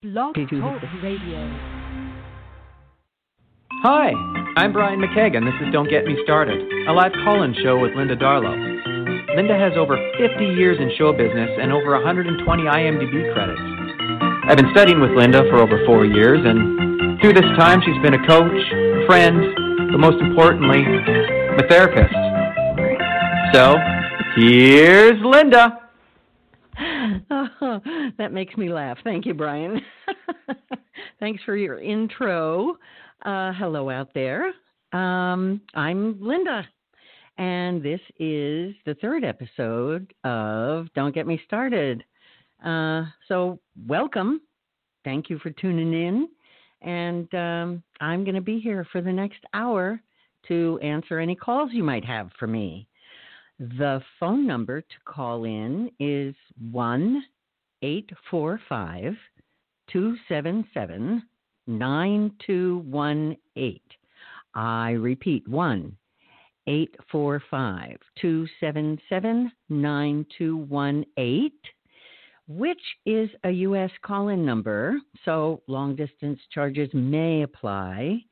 Blog Talk Radio. Hi, I'm Brian McKeag, and this is Don't Get Me Started, a live call-in show with Linda Darlow. Linda has over 50 years in show business and over 120 IMDb credits. I've been studying with Linda for over four years, and through this time, she's been a coach, a friend, but most importantly, a therapist. So, here's Linda. Oh, that makes me laugh. Thank you, Brian. Thanks for your intro. Uh, hello out there. Um, I'm Linda, and this is the third episode of Don't Get Me Started. Uh, so, welcome. Thank you for tuning in. And um, I'm going to be here for the next hour to answer any calls you might have for me. The phone number to call in is 1 845 277 9218. I repeat 1 845 277 9218, which is a U.S. call in number, so long distance charges may apply.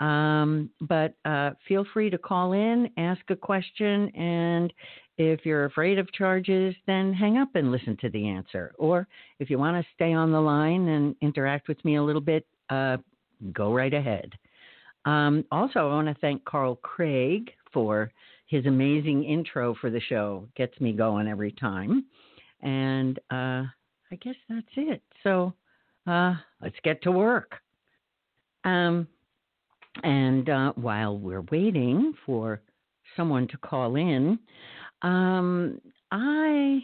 Um, but uh, feel free to call in, ask a question, and if you're afraid of charges, then hang up and listen to the answer. Or if you want to stay on the line and interact with me a little bit, uh, go right ahead. Um, also, I want to thank Carl Craig for his amazing intro for the show. Gets me going every time. And uh, I guess that's it. So uh, let's get to work. Um, and uh, while we're waiting for someone to call in, um, I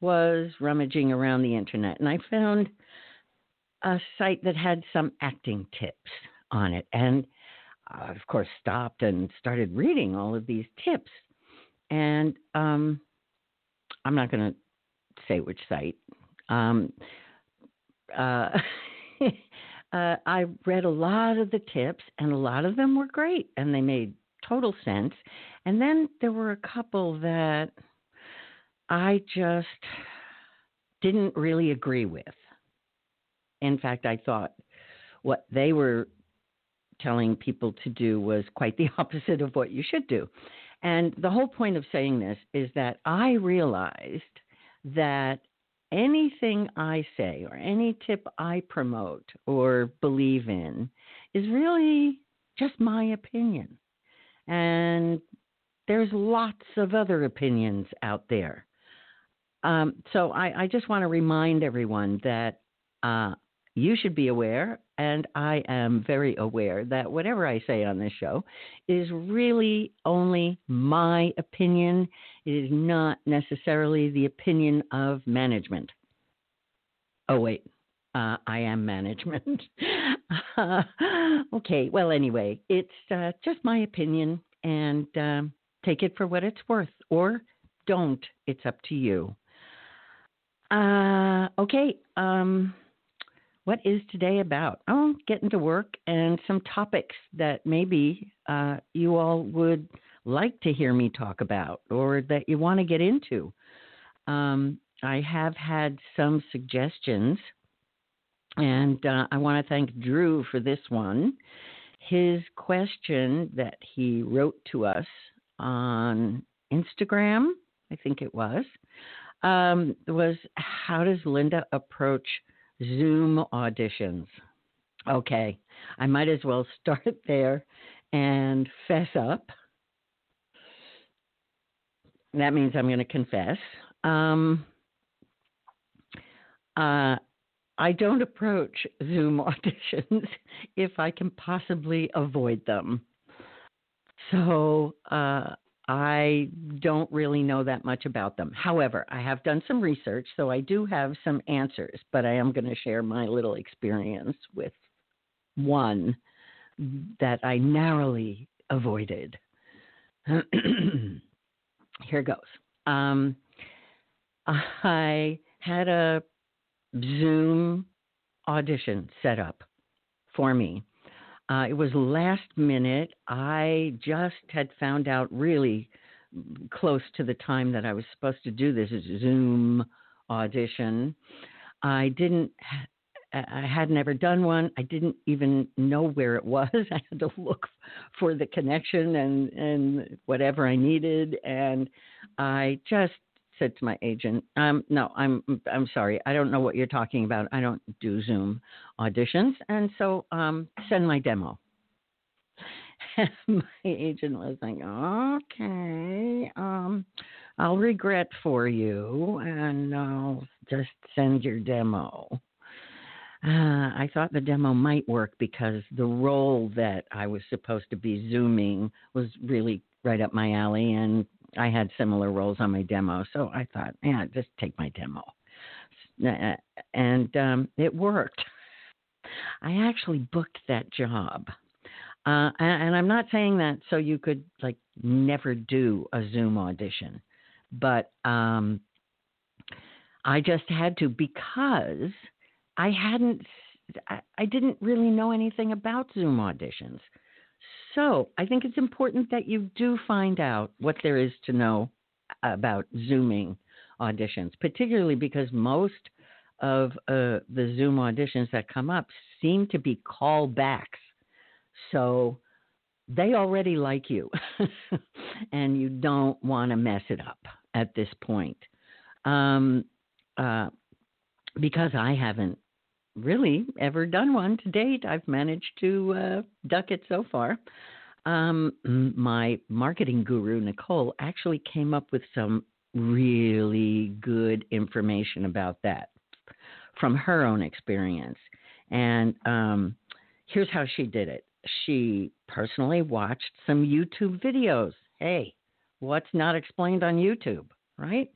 was rummaging around the internet and I found a site that had some acting tips on it. And I, of course, stopped and started reading all of these tips. And um, I'm not going to say which site. Um, uh, uh, I read a lot of the tips, and a lot of them were great, and they made total sense. And then there were a couple that I just didn't really agree with. In fact, I thought what they were telling people to do was quite the opposite of what you should do. And the whole point of saying this is that I realized that anything I say or any tip I promote or believe in is really just my opinion. And there's lots of other opinions out there. Um, so I, I, just want to remind everyone that uh, you should be aware, and I am very aware that whatever I say on this show is really only my opinion. It is not necessarily the opinion of management. Oh, wait. Uh, I am management. okay, well, anyway, it's uh, just my opinion, and um, take it for what it's worth, or don't. It's up to you. Uh, okay, um, what is today about? Oh, getting to work and some topics that maybe uh, you all would like to hear me talk about or that you want to get into. Um, I have had some suggestions, and uh, I want to thank Drew for this one. His question that he wrote to us on Instagram, I think it was, um, was how does Linda approach Zoom auditions? Okay, I might as well start there and fess up. That means I'm going to confess. Um, uh, I don't approach Zoom auditions if I can possibly avoid them. So uh, I don't really know that much about them. However, I have done some research, so I do have some answers, but I am going to share my little experience with one that I narrowly avoided. Here goes. Um, I had a Zoom audition set up for me. Uh, it was last minute. I just had found out really close to the time that I was supposed to do this Zoom audition. I didn't I had never done one. I didn't even know where it was. I had to look for the connection and and whatever I needed, and I just said to my agent, um, "No, I'm I'm sorry. I don't know what you're talking about. I don't do Zoom auditions, and so um, send my demo." my agent was like, "Okay, um, I'll regret for you, and I'll just send your demo." Uh, I thought the demo might work because the role that I was supposed to be zooming was really right up my alley, and I had similar roles on my demo. So I thought, yeah, just take my demo, and um, it worked. I actually booked that job. Uh, and, I'm not saying that so you could like never do a Zoom audition, but um, I just had to because I hadn't, I didn't really know anything about Zoom auditions. So I think it's important that you do find out what there is to know about Zooming auditions, particularly because most of uh, the Zoom auditions that come up seem to be callbacks so they already like you, and you don't want to mess it up at this point. Um, uh, because I haven't really ever done one to date, I've managed to uh, duck it so far. Um, my marketing guru, Nicole, actually came up with some really good information about that from her own experience. And um, here's how she did it she personally watched some YouTube videos. Hey, what's not explained on YouTube, right?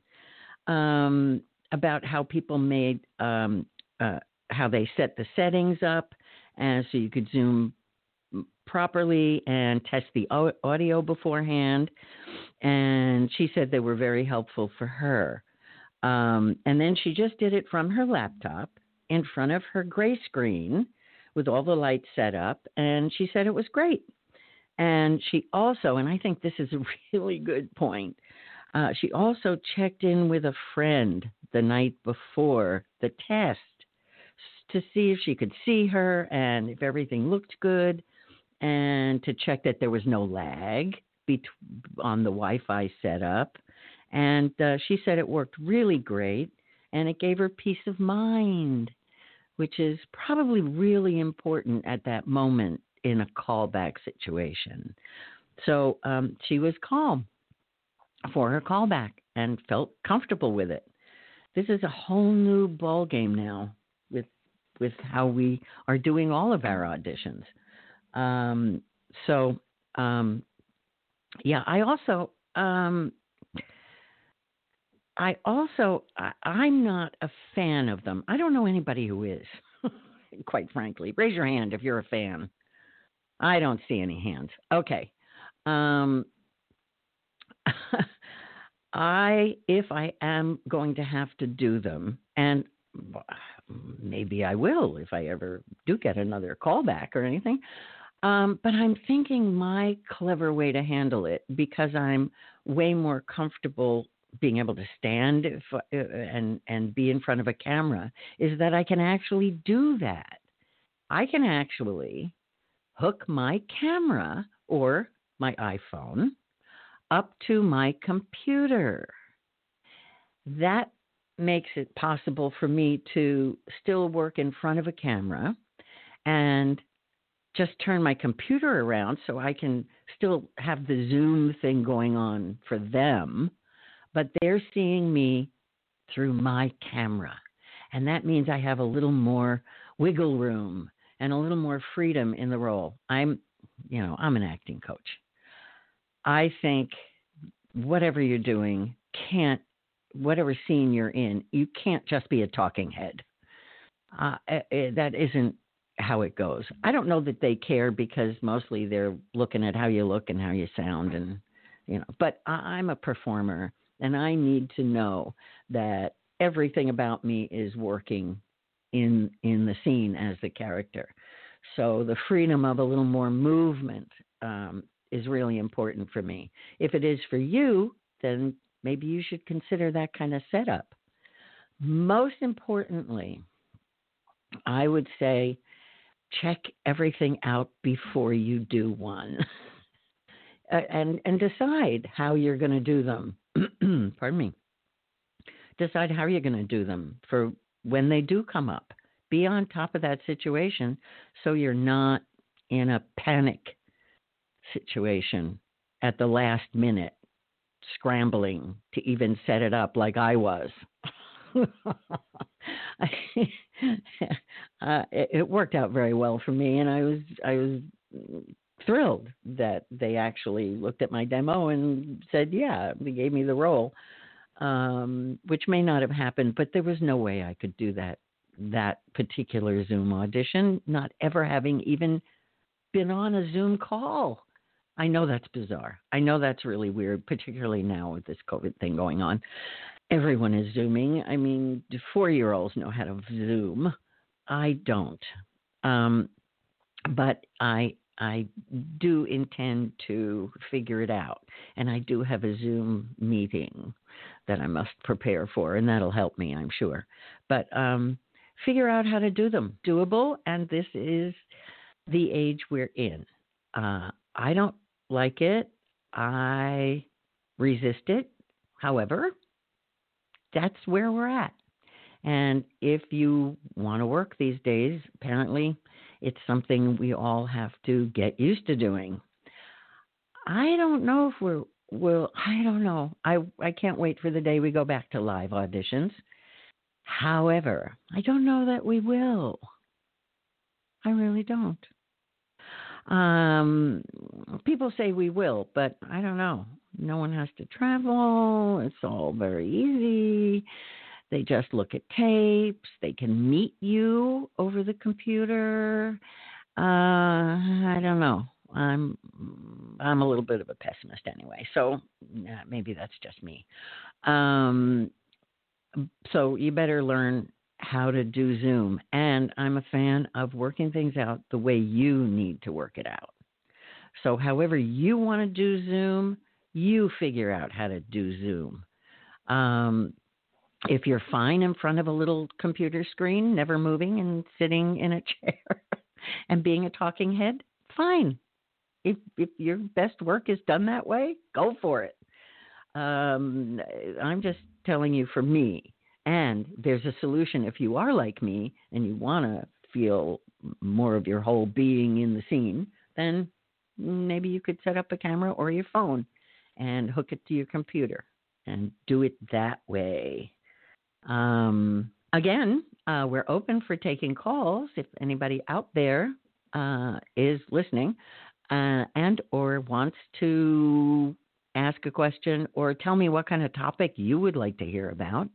Um, about how people made, um, uh, how they set the settings up, and so you could zoom properly and test the audio beforehand. And she said they were very helpful for her. Um, and then she just did it from her laptop in front of her gray screen with all the lights set up, and she said it was great. And she also, and I think this is a really good point, uh, she also checked in with a friend the night before the test to see if she could see her and if everything looked good, and to check that there was no lag bet- on the Wi Fi setup. And uh, she said it worked really great and it gave her peace of mind which is probably really important at that moment in a callback situation. So um, she was calm for her callback and felt comfortable with it. This is a whole new ball game now with how we are doing all of our auditions. Um, so um, yeah, I also um, I also I, I'm not a fan of them. I don't know anybody who is, quite frankly. Raise your hand if you're a fan. I don't see any hands. Okay. Um, I if I am going to have to do them, and maybe I will if I ever do get another callback or anything. Um, but I'm thinking my clever way to handle it because I'm way more comfortable being able to stand uh, and and be in front of a camera is that I can actually do that. I can actually hook my camera or my iPhone up to my computer. That makes it possible for me to still work in front of a camera and just turn my computer around so I can still have the Zoom thing going on for them but they're seeing me through my camera. And that means I have a little more wiggle room and a little more freedom in the role. I'm, you know, I'm an acting coach. I think whatever you're doing can't, whatever scene you're in, you can't just be a talking head. Uh, eh, eh, that isn't how it goes. I don't know that they care because mostly they're looking at how you look and how you sound and you know, but I'm a performer and I need to know that everything about me is working in in the scene as the character. So the freedom of a little more movement um, is really important for me. If it is for you, then maybe you should consider that kind of setup. Most importantly, I would say check everything out before you do one. and and decide how you're going to do them. Pardon me. Decide how you're going to do them for when they do come up. Be on top of that situation so you're not in a panic situation at the last minute, scrambling to even set it up like I was. uh, it, it worked out very well for me, and I was I was thrilled that they actually looked at my demo and said, "Yeah," they gave me the role, um, which may not have happened, but there was no way I could do that that particular Zoom audition, not ever having even been on a Zoom call. I know that's bizarre. I know that's really weird, particularly now with this COVID thing going on. Everyone is Zooming. I mean, four year olds know how to Zoom. I don't. Um, but I I do intend to figure it out. And I do have a Zoom meeting that I must prepare for, and that'll help me, I'm sure. But um, figure out how to do them. Doable, and this is the age we're in. Uh, I don't like it. I resist it. However, that's where we're at. And if you want to work these days, apparently it's something we all have to get used to doing. I don't know if we're well, I don't know. I I can't wait for the day we go back to live auditions. However, I don't know that we will. I really don't. Um, people say we will, but I don't know. No one has to travel. It's all very easy. They just look at tapes. They can meet you over the computer. Uh, I don't know. I'm I'm a little bit of a pessimist anyway, so maybe that's just me. Um, so you better learn how to do Zoom, and I'm a fan of working things out the way you need to work it out. So, however you want to do Zoom, you figure out how to do Zoom. Um, if you're fine in front of a little computer screen, never moving and sitting in a chair and being a talking head, fine. If if your best work is done that way, go for it. Um, I'm just telling you for me. And there's a solution if you are like me and you want to feel more of your whole being in the scene, then maybe you could set up a camera or your phone and hook it to your computer and do it that way. Um, again, uh, we're open for taking calls if anybody out there uh, is listening uh, and or wants to ask a question or tell me what kind of topic you would like to hear about.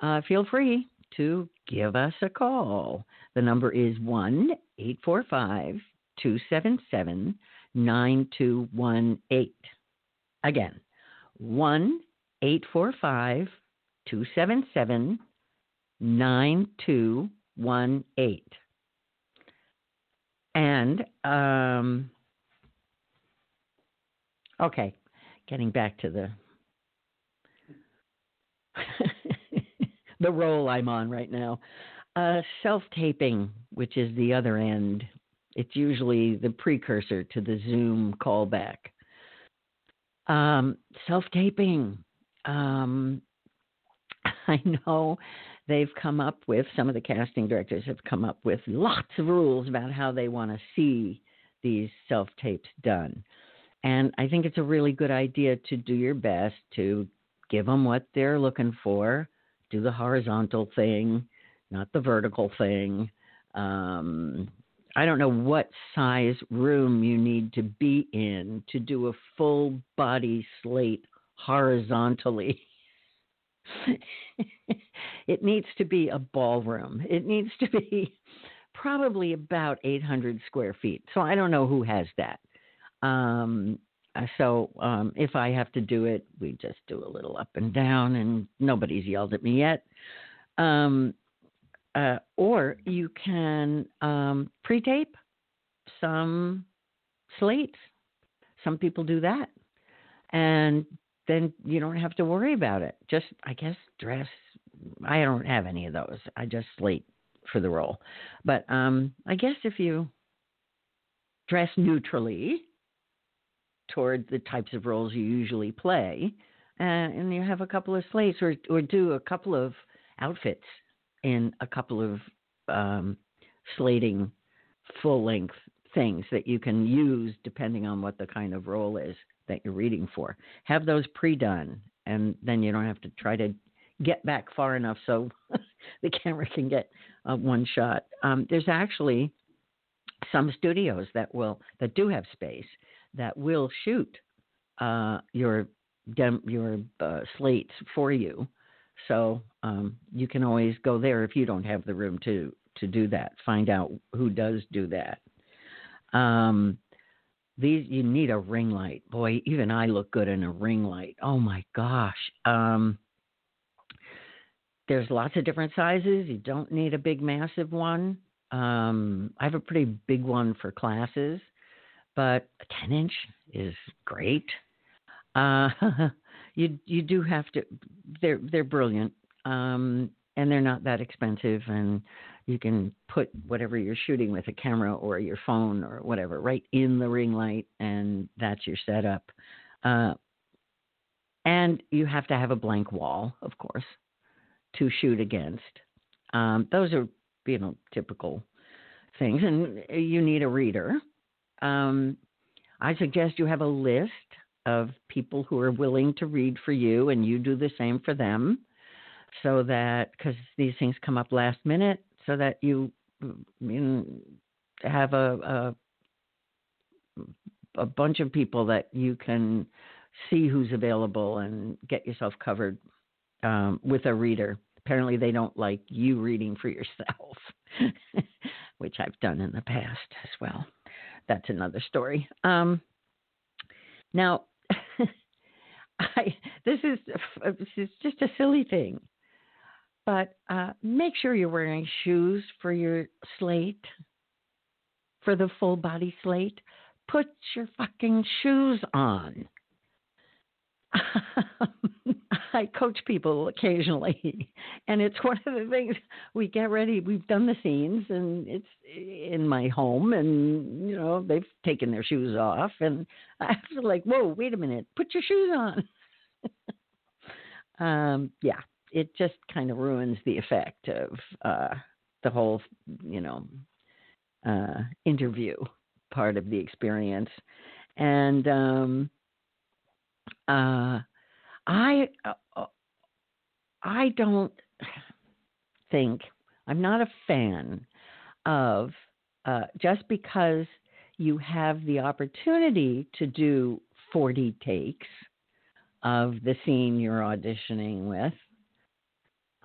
Uh, feel free to give us a call. The number is 1 845 277 9218. Again, 1 845 277 9218. And, um, okay, getting back to the. The role I'm on right now. Uh, Self taping, which is the other end, it's usually the precursor to the Zoom callback. Um, Self taping. Um, I know they've come up with, some of the casting directors have come up with lots of rules about how they want to see these self tapes done. And I think it's a really good idea to do your best to give them what they're looking for, do the horizontal thing, not the vertical thing. Um, I don't know what size room you need to be in to do a full body slate horizontally. it needs to be a ballroom. It needs to be probably about 800 square feet. So I don't know who has that. Um, so um, if I have to do it, we just do a little up and down, and nobody's yelled at me yet. Um, uh, or you can um, pre-tape some slates. Some people do that, and then you don't have to worry about it. Just, I guess, dress. I don't have any of those. I just slate for the role. But um, I guess if you dress neutrally toward the types of roles you usually play, uh, and you have a couple of slates or or do a couple of outfits in a couple of um, slating full length things that you can use depending on what the kind of role is that you're reading for. Have those pre done, and then you don't have to try to get back far enough so the camera can get uh, one shot. Um, there's actually some studios that will that do have space that will shoot uh, your dem, your uh, slates for you. So um, you can always go there if you don't have the room to to do that. Find out who does do that. Um, these you need a ring light. Boy, even I look good in a ring light. Oh my gosh. Um, there's lots of different sizes. You don't need a big, massive one. Um, I have a pretty big one for classes, but a 10 inch is great. Uh, you you do have to. They're they're brilliant, um, and they're not that expensive, and you can put whatever you're shooting with a camera or your phone or whatever right in the ring light, and that's your setup. Uh, and you have to have a blank wall, of course, to shoot against. Um, those are you know typical things, and you need a reader. Um, I suggest you have a list of people who are willing to read for you, and you do the same for them, so that because these things come up last minute, so that you, you have a, a a bunch of people that you can see who's available and get yourself covered um, with a reader. Apparently, they don't like you reading for yourself, which I've done in the past as well. That's another story. Um, now, I this is this is just a silly thing, but uh, make sure you're wearing shoes for your slate, for the full body slate. Put your fucking shoes on. I coach people occasionally, and it's one of the things we get ready. We've done the scenes, and it's in my home, and you know they've taken their shoes off, and I to like, whoa, wait a minute, put your shoes on. um, yeah, it just kind of ruins the effect of uh, the whole, you know, uh, interview part of the experience, and um, uh, I uh, uh, I don't think I'm not a fan of uh, just because you have the opportunity to do 40 takes of the scene you're auditioning with.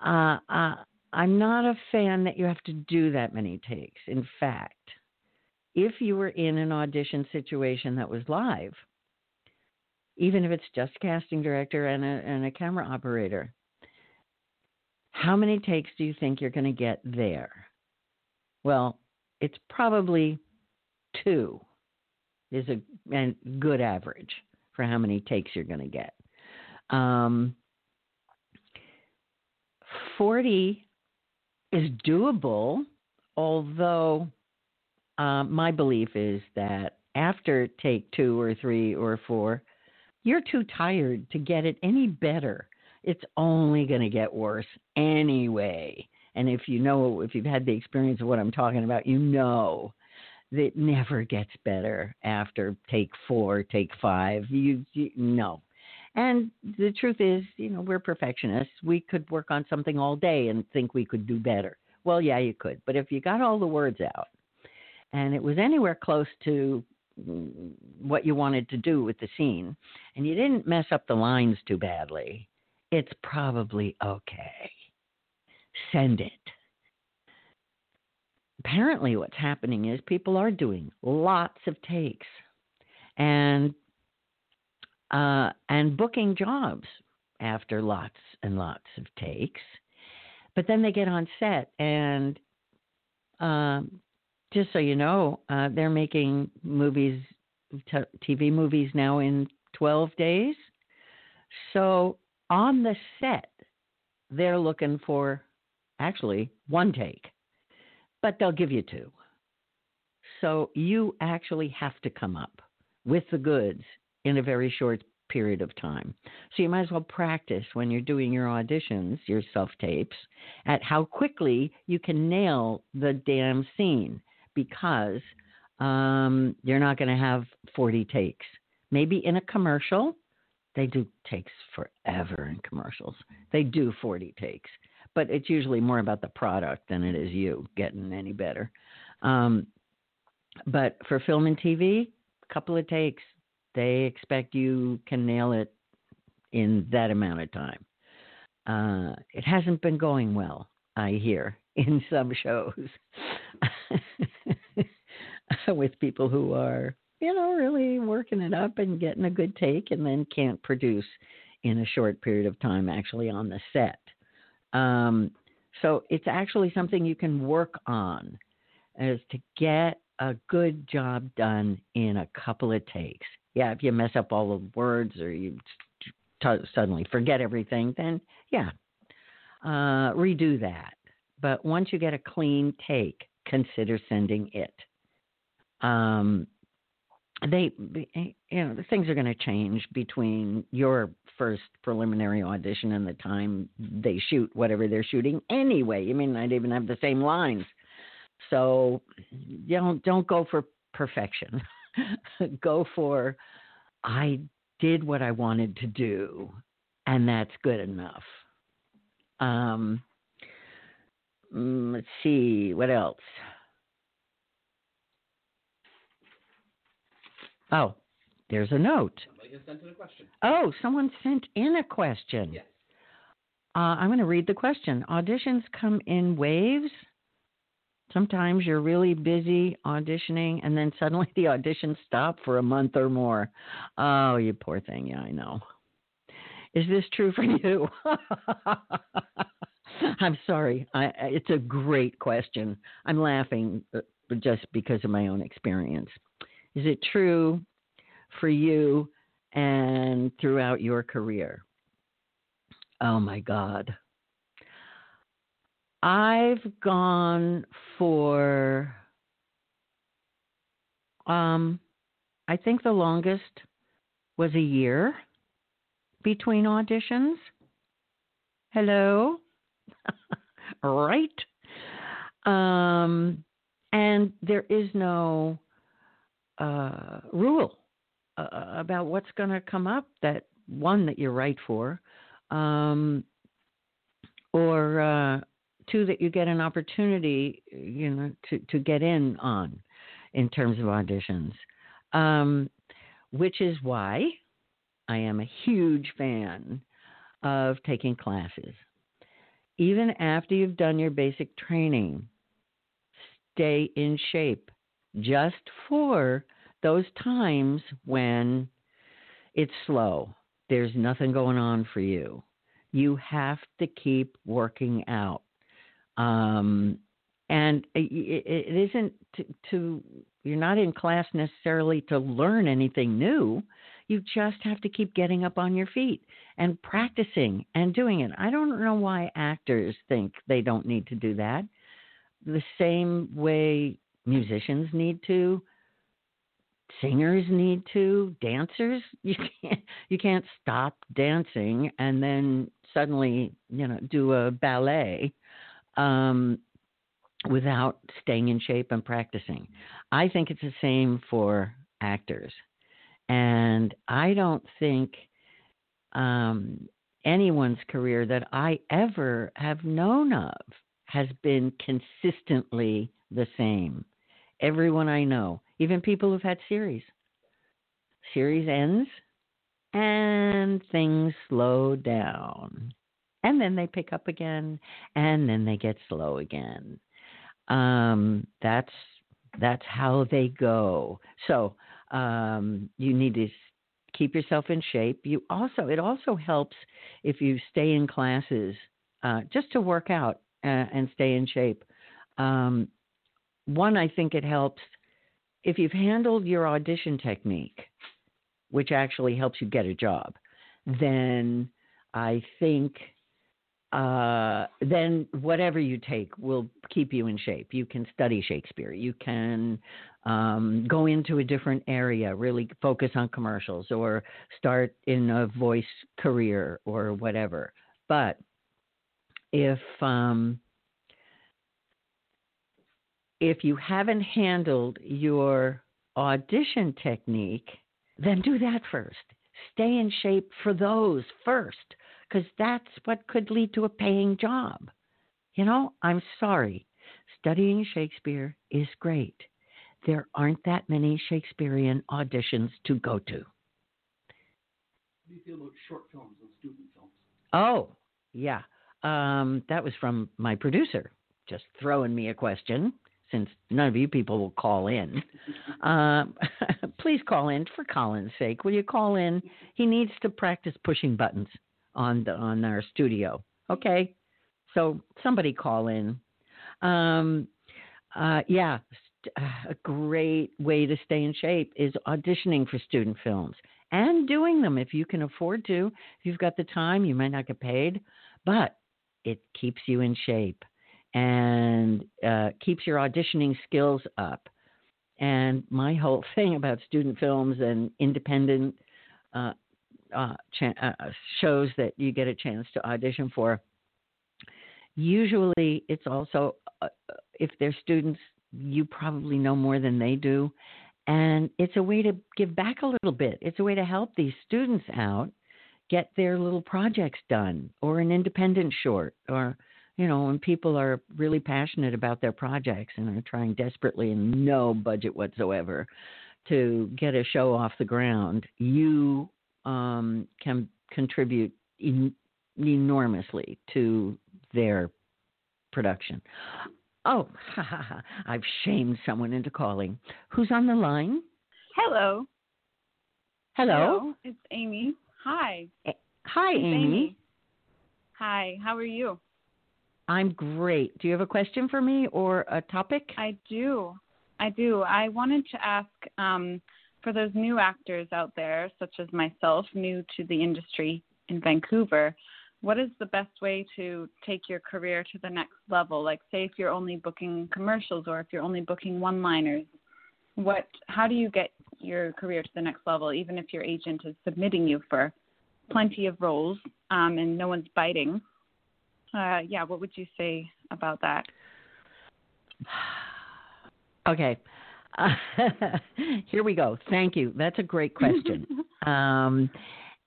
Uh, uh, I'm not a fan that you have to do that many takes. In fact, if you were in an audition situation that was live, even if it's just casting director and a, and a camera operator. How many takes do you think you're going to get there? Well, it's probably two is a, a good average for how many takes you're going to get. Um, 40 is doable, although uh, my belief is that after take two or three or four, you're too tired to get it any better. It's only going to get worse anyway. And if you know, if you've had the experience of what I'm talking about, you know that it never gets better after take four, take five. You, you no. And the truth is, you know, we're perfectionists. We could work on something all day and think we could do better. Well, yeah, you could. But if you got all the words out and it was anywhere close to what you wanted to do with the scene and you didn't mess up the lines too badly, it's probably okay. Send it. Apparently, what's happening is people are doing lots of takes and uh, and booking jobs after lots and lots of takes. But then they get on set and um, just so you know, uh, they're making movies, t- TV movies now in 12 days. So on the set, they're looking for actually one take. but they'll give you two. So you actually have to come up with the goods in a very short period of time. So you might as well practice when you're doing your auditions, your self tapes, at how quickly you can nail the damn scene because um, you're not going to have 40 takes. Maybe in a commercial, they do takes forever in commercials. They do 40 takes, but it's usually more about the product than it is you getting any better. Um, but for film and TV, a couple of takes, they expect you can nail it in that amount of time. Uh, it hasn't been going well, I hear, in some shows with people who are, you know, really working it up and getting a good take and then can't produce in a short period of time actually on the set. Um, so it's actually something you can work on is to get a good job done in a couple of takes. Yeah, if you mess up all the words or you t- suddenly forget everything, then yeah, uh, redo that. But once you get a clean take, consider sending it. Um, they, you know, the things are going to change between your first preliminary audition and the time they shoot whatever they're shooting anyway. You may not even have the same lines. So you don't don't go for perfection. go for I did what I wanted to do, and that's good enough. Um, mm, let's see what else. Oh, there's a note. Somebody has sent in a question. Oh, someone sent in a question. Yes. Uh, I'm going to read the question. Auditions come in waves. Sometimes you're really busy auditioning, and then suddenly the auditions stop for a month or more. Oh, you poor thing. Yeah, I know. Is this true for you? I'm sorry. I, it's a great question. I'm laughing uh, just because of my own experience. Is it true for you and throughout your career? Oh my God. I've gone for um I think the longest was a year between auditions. Hello? right? Um and there is no uh, rule uh, about what's going to come up that one that you're right for um, or uh, two that you get an opportunity, you know, to to get in on in terms of auditions, um, which is why I am a huge fan of taking classes. Even after you've done your basic training, stay in shape just for those times when it's slow. There's nothing going on for you. You have to keep working out. Um, and it, it isn't to, to, you're not in class necessarily to learn anything new. You just have to keep getting up on your feet and practicing and doing it. I don't know why actors think they don't need to do that. The same way musicians need to, singers need to, dancers. You can't you can't stop dancing and then suddenly you know do a ballet um, without staying in shape and practicing. I think it's the same for actors, and I don't think um, anyone's career that I ever have known of has been consistently the same. Everyone I know, even people who've had series, series ends and things slow down and then they pick up again, and then they get slow again. Um, that's that's how they go. So um, you need to keep yourself in shape. You also it also helps if you stay in classes uh, just to work out uh, and stay in shape. Um, one, I think it helps if you've handled your audition technique, which actually helps you get a job. Then I think uh, then whatever you take will keep you in shape. You can study Shakespeare. You can um, go into a different area, really focus on commercials, or start in a voice career or whatever. But if um, if you haven't handled your audition technique, then do that first. Stay in shape for those first, because that's what could lead to a paying job. You know, I'm sorry. Studying Shakespeare is great. There aren't that many Shakespearean auditions to go to. How do you feel about short films and student films? Oh, yeah. Um, that was from my producer, just throwing me a question since none of you people will call in. Uh, please call in for Colin's sake. Will you call in? He needs to practice pushing buttons on the, on our studio. Okay, so somebody call in. Um, uh, yeah, a great way to stay in shape is auditioning for student films and doing them if you can afford to. If you've got the time, you might not get paid, but it keeps you in shape and uh, keeps your auditioning skills up. And my whole thing about student films and independent uh, uh, cha- uh, shows that you get a chance to audition for, usually it's also, uh, if they're students, you probably know more than they do. And it's a way to give back a little bit. It's a way to help these students out get their little projects done or an independent short or you know, when people are really passionate about their projects and are trying desperately and no budget whatsoever to get a show off the ground, you um, can contribute en- enormously to their production. Oh, ha, ha, ha. I've shamed someone into calling. Who's on the line? Hello. Hello. Hello. It's Amy. Hi. Hi, it's Amy. Amy. Hi. How are you? I'm great. Do you have a question for me or a topic? I do. I do. I wanted to ask um, for those new actors out there, such as myself, new to the industry in Vancouver, what is the best way to take your career to the next level? Like, say, if you're only booking commercials or if you're only booking one liners, what, how do you get your career to the next level, even if your agent is submitting you for plenty of roles um, and no one's biting? Uh, yeah, what would you say about that? Okay. Uh, here we go. Thank you. That's a great question. um,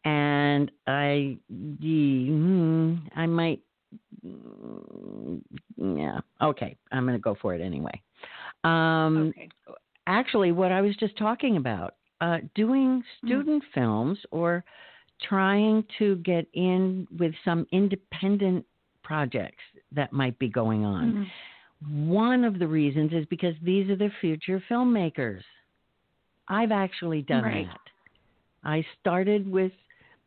and I, I might, yeah. Okay, I'm going to go for it anyway. Um, okay. Actually, what I was just talking about, uh, doing hmm. student mm. films or trying to get in with some independent projects that might be going on. Mm-hmm. One of the reasons is because these are the future filmmakers. I've actually done right. that. I started with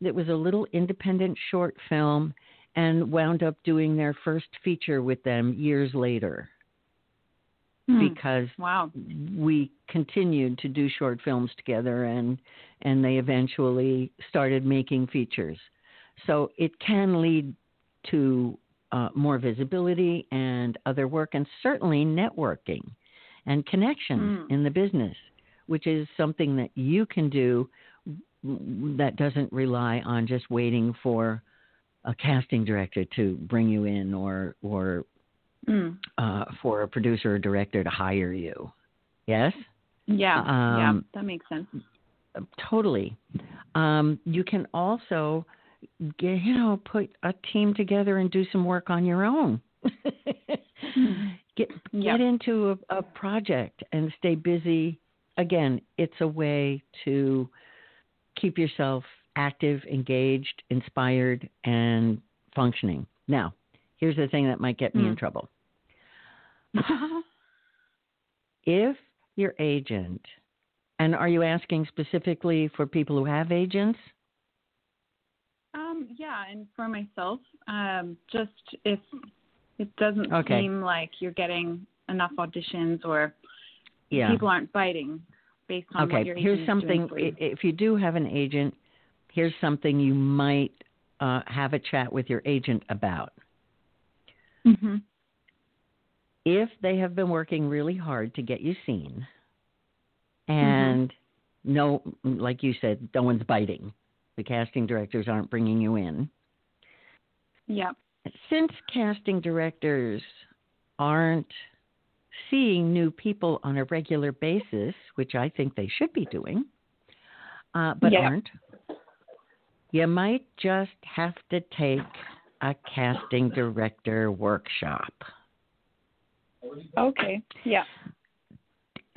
it was a little independent short film and wound up doing their first feature with them years later. Hmm. Because wow. we continued to do short films together and and they eventually started making features. So it can lead to uh, more visibility and other work, and certainly networking and connections mm. in the business, which is something that you can do that doesn't rely on just waiting for a casting director to bring you in or or mm. uh, for a producer or director to hire you. Yes. Yeah. Um, yeah, that makes sense. Totally. Um, you can also you know, put a team together and do some work on your own. get get into a, a project and stay busy. Again, it's a way to keep yourself active, engaged, inspired, and functioning. Now, here's the thing that might get me mm. in trouble. if your agent, and are you asking specifically for people who have agents? Um, yeah, and for myself, um, just if it doesn't okay. seem like you're getting enough auditions or yeah. people aren't biting based on your okay. what your here's something. You. If you do have an agent, here's something you might uh, have a chat with your agent about. Mm-hmm. If they have been working really hard to get you seen, and no, like you said, no one's biting, the casting directors aren't bringing you in. Yeah. Since casting directors aren't seeing new people on a regular basis, which I think they should be doing, uh, but Yeah. aren't, you might just have to take a casting director workshop. Okay. Yeah.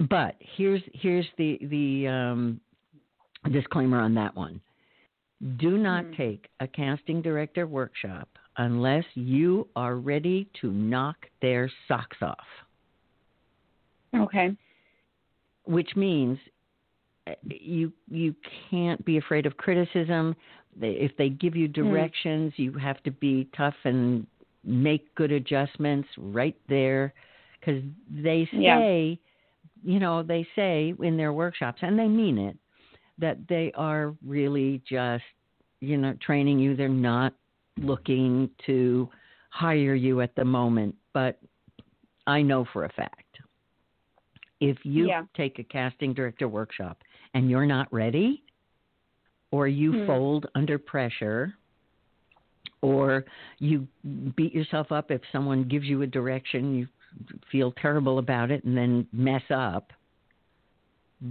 But here's here's the the um, disclaimer on that one. Do not Hmm. take a casting director workshop unless you are ready to knock their socks off. Okay. which means uh, you you can't be afraid of criticism. If they give you directions, you have to be tough and make good adjustments right there, because they Yeah. say, you know, they say in their workshops, and they mean it, that they are really just, you know, training you. They're not looking to hire you at the moment, but I know for a fact if you Yeah. take a casting director workshop and you're not ready, or you Hmm. fold under pressure, or you beat yourself up if someone gives you a direction, you feel terrible about it, and then mess up,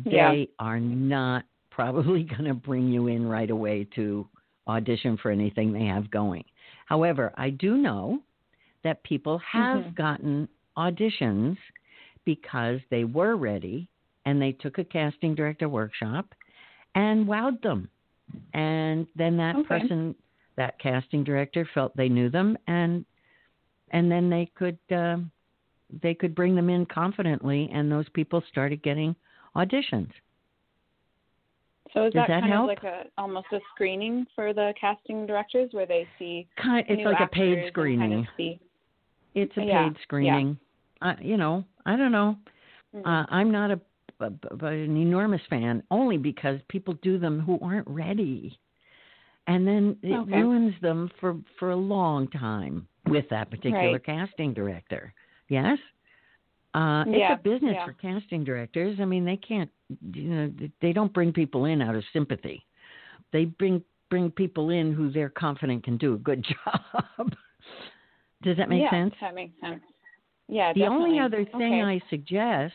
Yeah. they are not probably going to bring you in right away to audition for anything they have going. However, I do know that people have Mhm. gotten auditions because they were ready and they took a casting director workshop and wowed them. And then that Okay. person, that casting director, felt they knew them, and and then they could um, they could bring them in confidently, and those people started getting auditions. So is Does that, that kind help? of like a almost a screening for the casting directors where they see Kind, it's like a paid screening. Kind of see. It's a Yeah, paid screening. Uh, you know, I don't know. Mhm. Uh, I'm not a, a, a- an enormous fan, only because people do them who aren't ready, and then it Okay. ruins them for for a long time with that particular Right. casting director. Yes, uh, Yeah, it's a business yeah. for casting directors. I mean, they can't, you know, they don't bring people in out of sympathy. They bring bring people in who they're confident can do a good job. Does that make yeah, sense? That makes sense. Yeah, The only other thing okay. I suggest,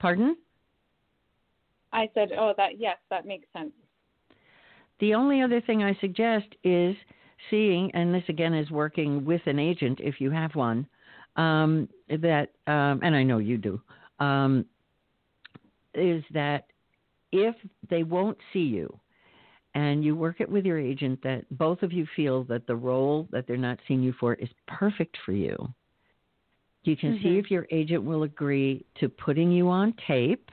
pardon? I said, oh, that yes, that makes sense. The only other thing I suggest is seeing, and this again is working with an agent if you have one, um, that, um, and I know you do, um, is that if they won't see you and you work it with your agent that both of you feel that the role that they're not seeing you for is perfect for you, you can see Mhm. if your agent will agree to putting you on tape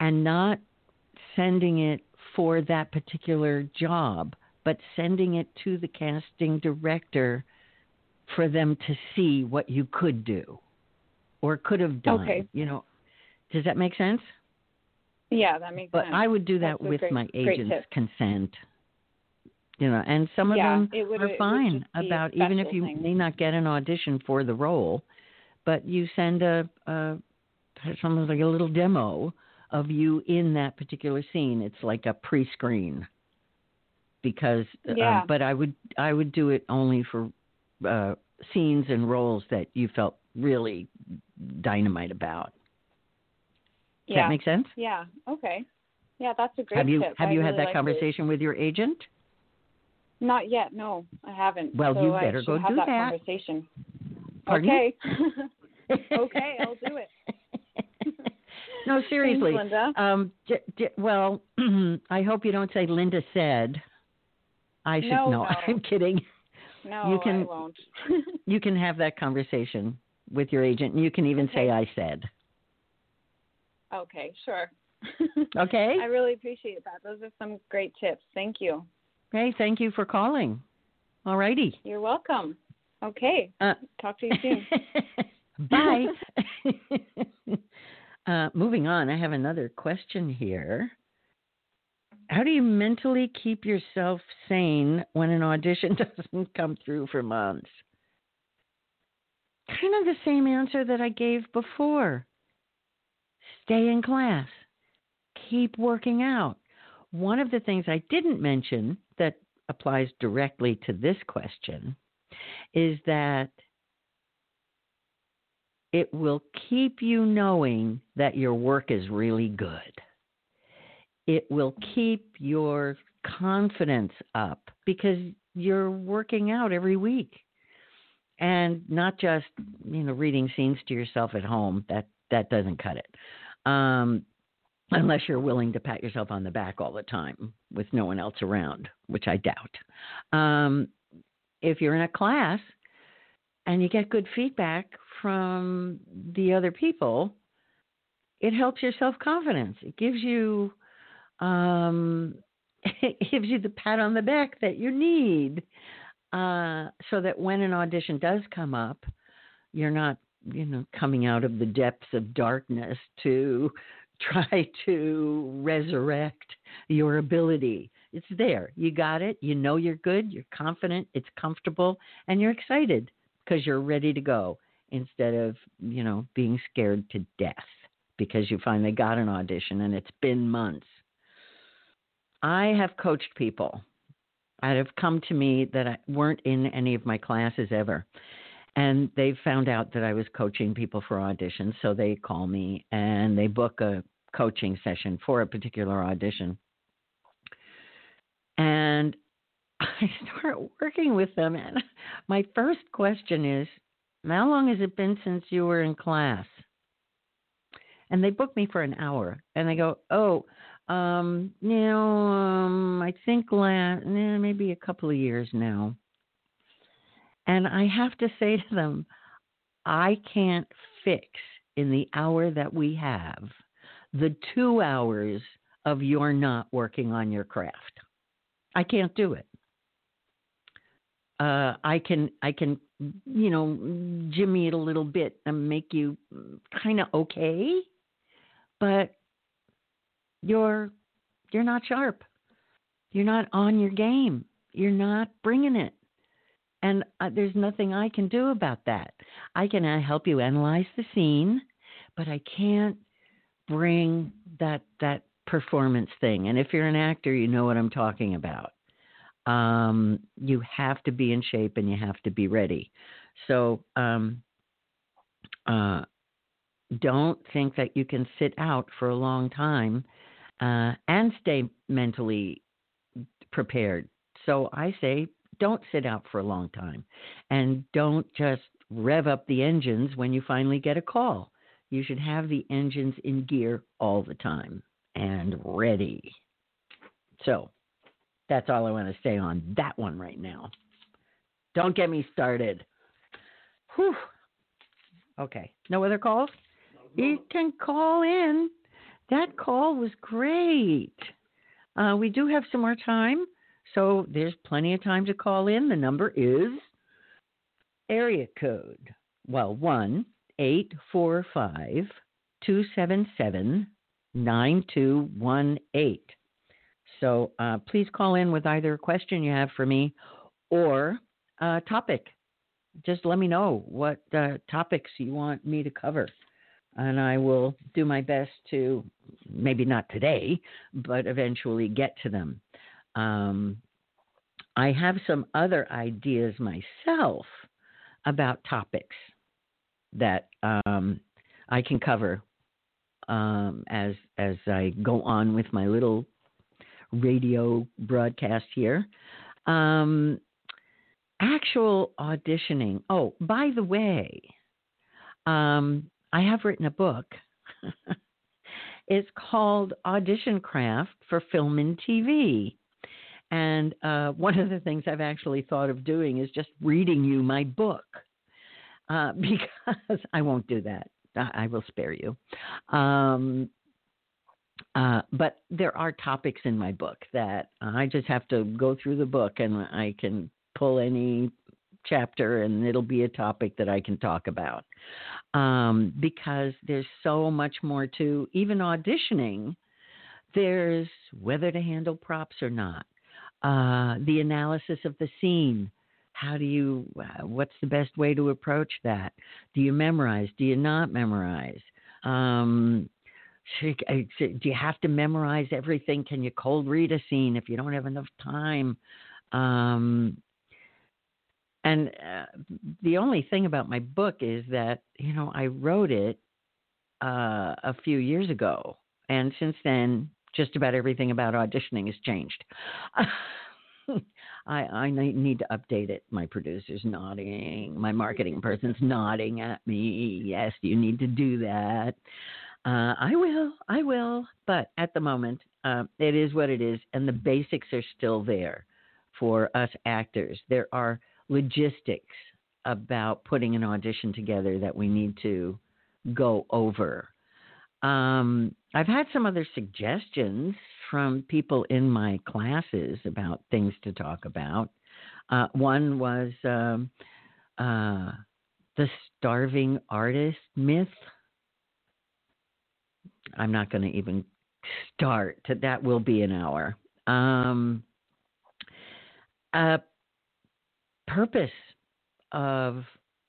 and not sending it for that particular job, but sending it to the casting director for them to see what you could do or could have done. Okay. You know, does that make sense? Yeah, that makes But sense. I would do that That's with great- my agent's consent. You know, and some of Yeah, them would- are fine just be a about even if you thing. may not get an audition for the role, but you send a, a something like a little demo of you in that particular scene. It's like a pre-screen because, uh, Yeah. but I would I would do it only for uh, scenes and roles that you felt really dynamite about. Yeah. that makes sense? Yeah. Okay. Yeah, that's a great have you tip. have I you really had that conversation with your agent? Not yet. No, I haven't. Well, so you better go have do that, that. conversation. Pardon? Okay. Okay, I'll do it. no, seriously. Thanks, Linda. Um, j- j- well, I hope you don't say Linda said. I should No, no, no. I'm kidding. No, you can- I won't. You can have that conversation with your agent, and you can even say I said. okay, sure. Okay. I really appreciate that. Those are some great tips. Thank you. Hey, thank you for calling. All righty. You're welcome. Okay. Uh, Talk to you soon. Bye. uh, moving on, I have another question here. How do you mentally keep yourself sane when an audition doesn't come through for months? kind of the same answer that I gave before. Stay in class. Keep working out. One of the things I didn't mention that applies directly to this question is that it will keep you knowing that your work is really good. It will keep your confidence up because you're working out every week. And not just you know reading scenes to yourself at home that that doesn't cut it. Um, unless you're willing to pat yourself on the back all the time with no one else around which i doubt. Um, if you're in a class and you get good feedback from the other people it helps your self confidence it gives you um, it gives you the pat on the back that you need uh, so that when an audition does come up, you're not, you know, coming out of the depths of darkness to try to resurrect your ability. It's there. You got it. You know you're good. You're confident. It's comfortable, and you're excited because you're ready to go instead of, you know, being scared to death because you finally got an audition and it's been months. I have coached people that have come to me that weren't in any of my classes ever. And they found out that I was coaching people for auditions, so they call me and they book a coaching session for a particular audition. And I start working with them, and my first question is, How long has it been since you were in class? And they book me for an hour, and they go, Oh, um, know, um, I think last, maybe a couple of years now. And I have to say to them, I can't fix in the hour that we have the two hours of you're not working on your craft. I can't do it. Uh, I can, I can, you know, jimmy it a little bit and make you kind of okay, but you're you're not sharp. You're not on your game. You're not bringing it. And uh, there's nothing I can do about that. I can uh, help you analyze the scene, but I can't bring that that performance thing. And if you're an actor, you know what I'm talking about. Um, you have to be in shape and you have to be ready. So um, uh, don't think that you can sit out for a long time uh, and stay mentally prepared. So I say, don't sit out for a long time and don't just rev up the engines when you finally get a call. You should have the engines in gear all the time and ready. So that's all I want to say on that one right now. Don't get me started. Whew. Okay. No other calls? You can call in that call was great. Uh, we do have some more time, so there's plenty of time to call in. The number is area code, well, 1 845 277 9218. So uh, please call in with either a question you have for me or a topic. Just let me know what uh, topics you want me to cover and I will do my best to maybe not today, but eventually get to them. Um, I have some other ideas myself about topics that um, I can cover um, as as I go on with my little radio broadcast here. Um, actual auditioning. Oh, by the way, um, I have written a book. it's called Audition Craft for Film and TV. And uh, one of the things I've actually thought of doing is just reading you my book uh, because I won't do that. I will spare you. Um, uh, but there are topics in my book that I just have to go through the book and I can pull any chapter and it'll be a topic that I can talk about. Um, because there's so much more to even auditioning. There's whether to handle props or not, uh, the analysis of the scene, how do you uh, what's the best way to approach that? Do you memorize? Do you not memorize? Um, do you have to memorize everything? Can you cold read a scene if you don't have enough time? Um, and uh, the only thing about my book is that you know i wrote it uh, a few years ago and since then just about everything about auditioning has changed I, I need to update it. My producer's nodding. My marketing person's nodding at me. Yes, you need to do that. Uh, I will. I will. But at the moment, uh, it is what it is, and the basics are still there for us actors. There are logistics about putting an audition together that we need to go over. Um, I've had some other suggestions from people in my classes about things to talk about. Uh, one was um, uh, the starving artist myth. I'm not going to even start. That will be an hour. Um, a purpose of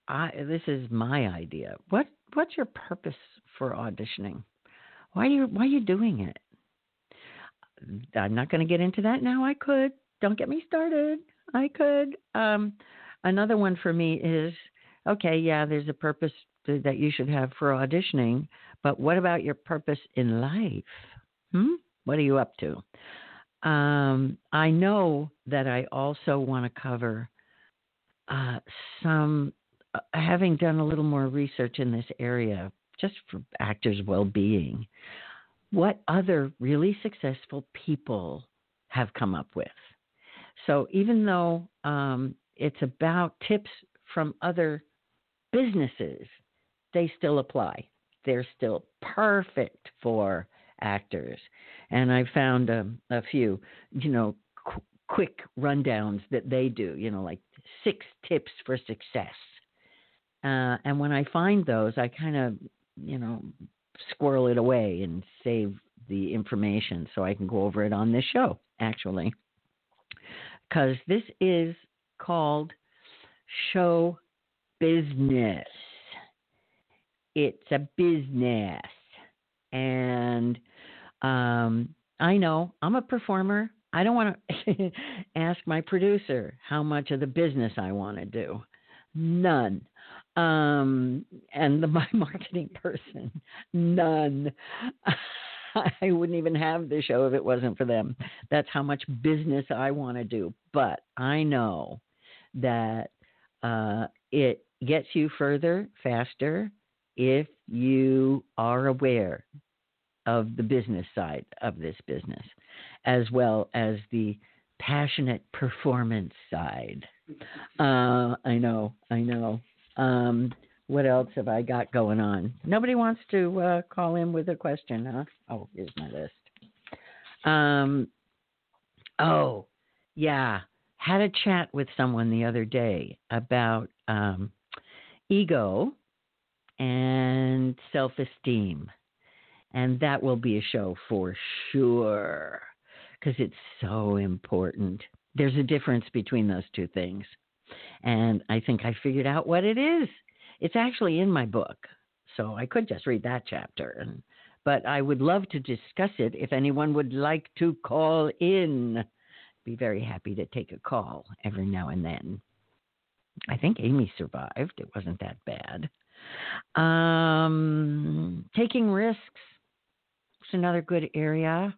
I, this is my idea. What what's your purpose for auditioning? Why are you why are you doing it? I'm not going to get into that now. I could. Don't get me started. I could. Um, another one for me is okay, yeah, there's a purpose to, that you should have for auditioning, but what about your purpose in life? Hmm? What are you up to? Um, I know that I also want to cover uh, some, uh, having done a little more research in this area, just for actors' well being what other really successful people have come up with. So even though um, it's about tips from other businesses, they still apply. They're still perfect for actors. And I found a, a few, you know, qu- quick rundowns that they do, you know, like six tips for success. Uh, and when I find those, I kind of, you know, squirrel it away and save the information so I can go over it on this show, actually. Because this is called Show Business. It's a business. And um, I know I'm a performer. I don't want to ask my producer how much of the business I want to do. None um, and the, my marketing person, none. I wouldn't even have the show if it wasn't for them. That's how much business I want to do. But I know that uh, it gets you further faster if you are aware of the business side of this business, as well as the passionate performance side. Uh, I know, I know. Um, what else have I got going on? Nobody wants to uh, call in with a question, huh? Oh, here's my list. Um, oh, yeah. Had a chat with someone the other day about um, ego and self esteem. And that will be a show for sure because it's so important. There's a difference between those two things. And I think I figured out what it is. It's actually in my book. So I could just read that chapter. And, but I would love to discuss it if anyone would like to call in. Be very happy to take a call every now and then. I think Amy survived. It wasn't that bad. Um, taking risks is another good area.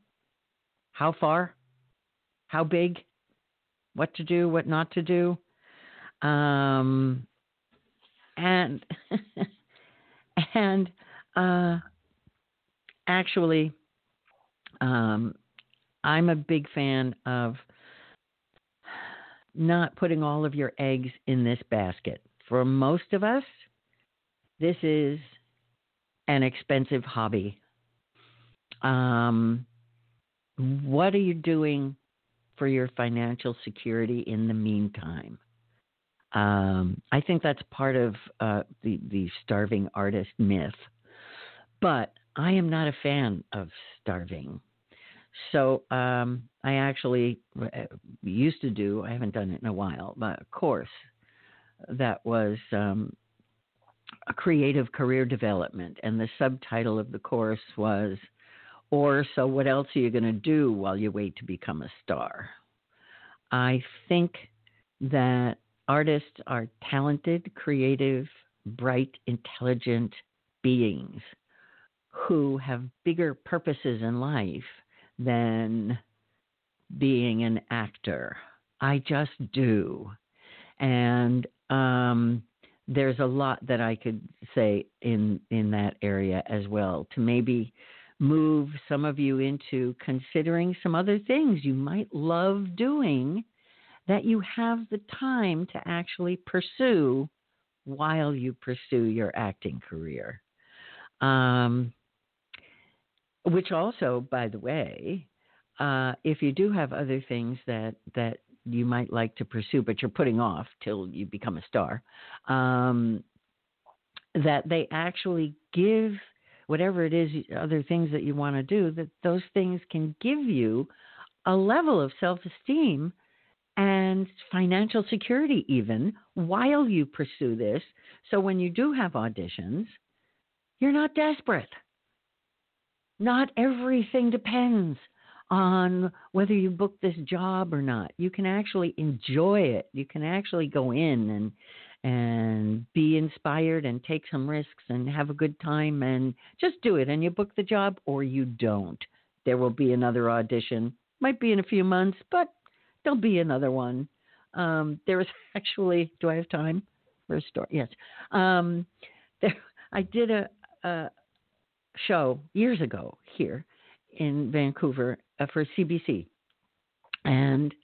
How far? How big? What to do? What not to do? Um, and and uh, actually, um, I'm a big fan of not putting all of your eggs in this basket. For most of us, this is an expensive hobby. Um, what are you doing for your financial security in the meantime? Um, I think that's part of uh, the the starving artist myth, but I am not a fan of starving. So um, I actually uh, used to do, I haven't done it in a while, but a course that was um, a creative career development. And the subtitle of the course was, Or So What Else Are You Going to Do While You Wait to Become a Star? I think that artists are talented, creative, bright, intelligent beings who have bigger purposes in life than being an actor. I just do. And um, there's a lot that I could say in in that area as well to maybe move some of you into considering some other things you might love doing that you have the time to actually pursue while you pursue your acting career. Um, which also, by the way, uh, if you do have other things that that you might like to pursue, but you're putting off till you become a star, um, that they actually give whatever it is, other things that you want to do, that those things can give you a level of self esteem and financial security, even while you pursue this. So when you do have auditions, you're not desperate. Not everything depends on whether you book this job or not. You can actually enjoy it. You can actually go in and and be inspired and take some risks and have a good time and just do it and you book the job or you don't. There will be another audition. Might be in a few months, but there'll be another one. Um, there was actually, do I have time for a story? Yes. Um, there, I did a, a show years ago here in Vancouver uh, for CBC, and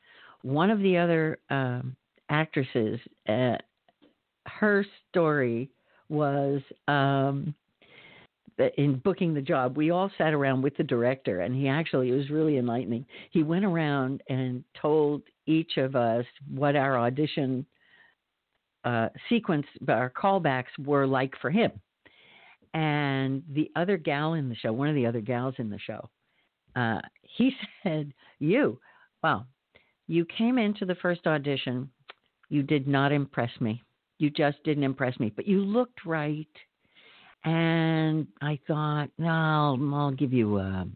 one of the other um, actresses, uh, her story was um, in booking the job. We all sat around with the director, and he actually it was really enlightening. He went around and told each of us what our audition uh, sequence, our callbacks were like for him and the other gal in the show, one of the other gals in the show, uh, he said, "You, well, you came into the first audition, you did not impress me. You just didn't impress me, but you looked right." And I thought, no, I'll, I'll give you a,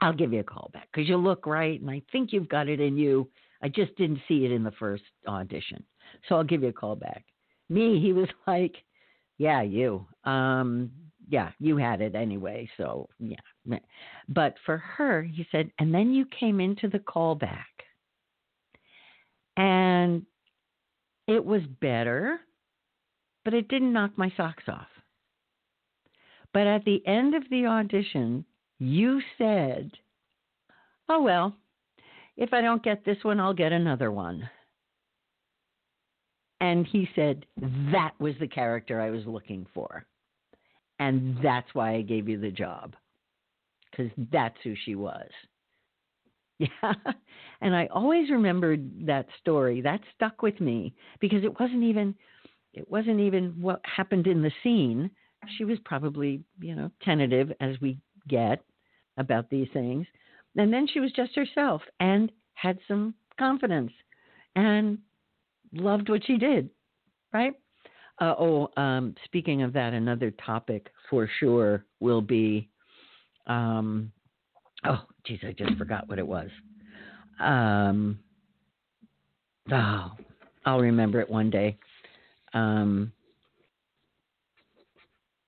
I'll give you a call back because you look right, and I think you've got it in you. I just didn't see it in the first audition, so I'll give you a call back. Me, he was like, yeah, you. Um, yeah, you had it anyway. So yeah. But for her, he said, and then you came into the callback, and it was better, but it didn't knock my socks off. But at the end of the audition, you said, "Oh well, if I don't get this one, I'll get another one." And he said, That was the character I was looking for. And that's why I gave you the job. Because that's who she was. Yeah. And I always remembered that story. That stuck with me because it wasn't even it wasn't even what happened in the scene. She was probably, you know, tentative as we get about these things. And then she was just herself and had some confidence. And loved what she did, right? Uh, oh, um, speaking of that, another topic for sure will be. Um, oh, geez, I just forgot what it was. Um, oh, I'll remember it one day. Um,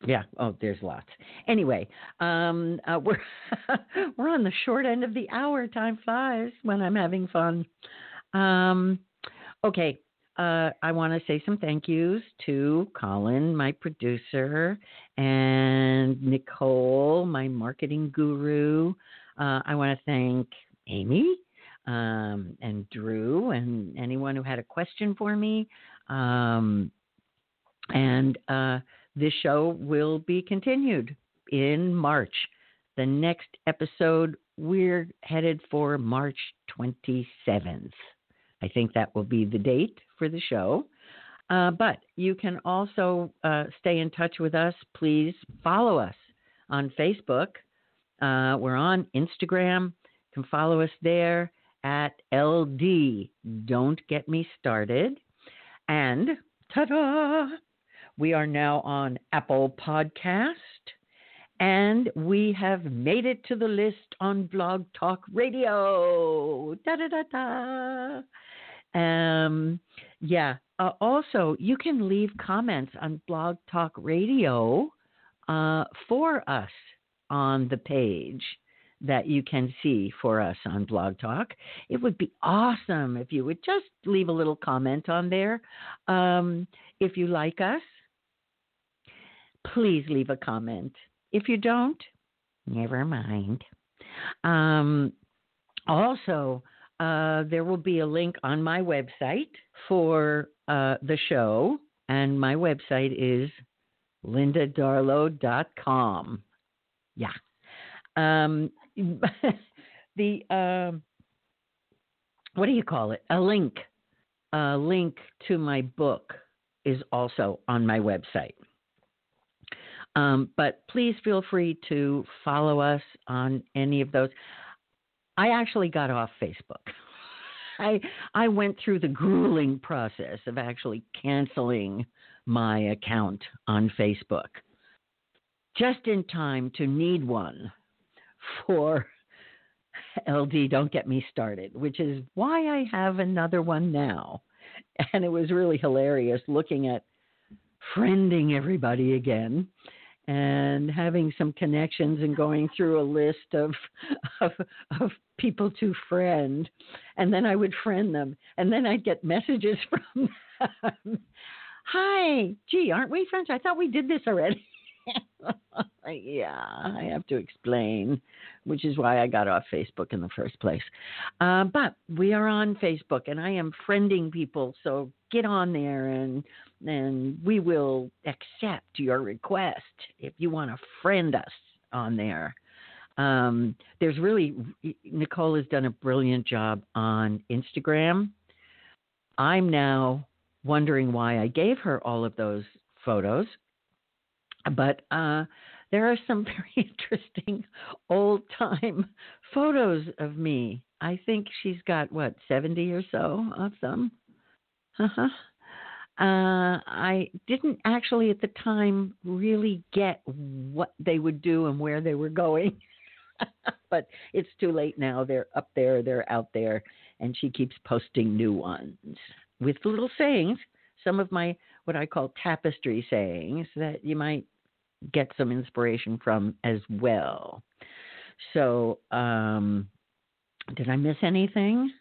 yeah. Oh, there's lots. Anyway, um, uh, we're we're on the short end of the hour. Time flies when I'm having fun. Um, okay uh, I want to say some thank yous to Colin, my producer, and Nicole, my marketing guru. Uh, I want to thank Amy um, and Drew and anyone who had a question for me. Um, and uh, this show will be continued in March. The next episode, we're headed for March 27th. I think that will be the date for the show. Uh, but you can also uh, stay in touch with us. Please follow us on Facebook. Uh, we're on Instagram. You can follow us there at LD. Don't get me started. And ta da! We are now on Apple Podcast. And we have made it to the list on Blog Talk Radio. Da da da da. Um, yeah. Uh, also, you can leave comments on Blog Talk Radio uh, for us on the page that you can see for us on Blog Talk. It would be awesome if you would just leave a little comment on there. Um, if you like us, please leave a comment. If you don't, never mind. Um, also, uh, there will be a link on my website for uh, the show, and my website is lindadarlow.com. Yeah. Um, the uh, what do you call it? A link, a link to my book is also on my website. Um, but please feel free to follow us on any of those. I actually got off Facebook. I I went through the grueling process of actually canceling my account on Facebook just in time to need one for LD Don't Get Me Started, which is why I have another one now. And it was really hilarious looking at friending everybody again and having some connections and going through a list of, of of people to friend and then I would friend them and then I'd get messages from them. Hi, gee, aren't we friends? I thought we did this already. yeah, I have to explain, which is why I got off Facebook in the first place. Uh, but we are on Facebook, and I am friending people. So get on there, and and we will accept your request if you want to friend us on there. Um, there's really Nicole has done a brilliant job on Instagram. I'm now wondering why I gave her all of those photos but uh, there are some very interesting old time photos of me. I think she's got what seventy or so of them. Uh-huh. Uh, I didn't actually at the time really get what they would do and where they were going. but it's too late now. They're up there, they're out there, and she keeps posting new ones with little sayings. Some of my what I call tapestry sayings that you might get some inspiration from as well. So, um, did I miss anything?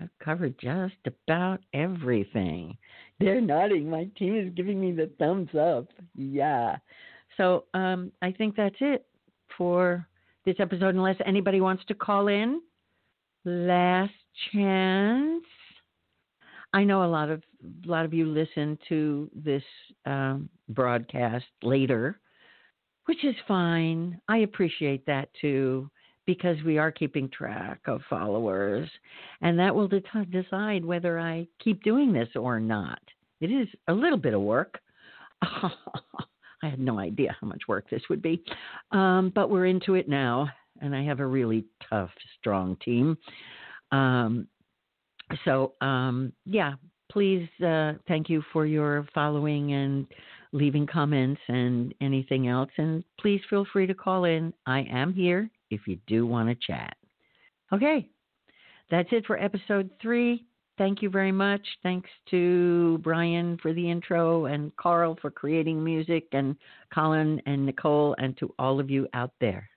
I've covered just about everything. They're nodding. My team is giving me the thumbs up. Yeah. So um, I think that's it for this episode. Unless anybody wants to call in, last chance. I know a lot of a lot of you listen to this um, broadcast later, which is fine. I appreciate that too because we are keeping track of followers, and that will de- decide whether I keep doing this or not. It is a little bit of work. I had no idea how much work this would be, um, but we're into it now, and I have a really tough, strong team. Um, so, um, yeah, please uh, thank you for your following and leaving comments and anything else. And please feel free to call in. I am here if you do want to chat. Okay, that's it for episode three. Thank you very much. Thanks to Brian for the intro and Carl for creating music and Colin and Nicole and to all of you out there.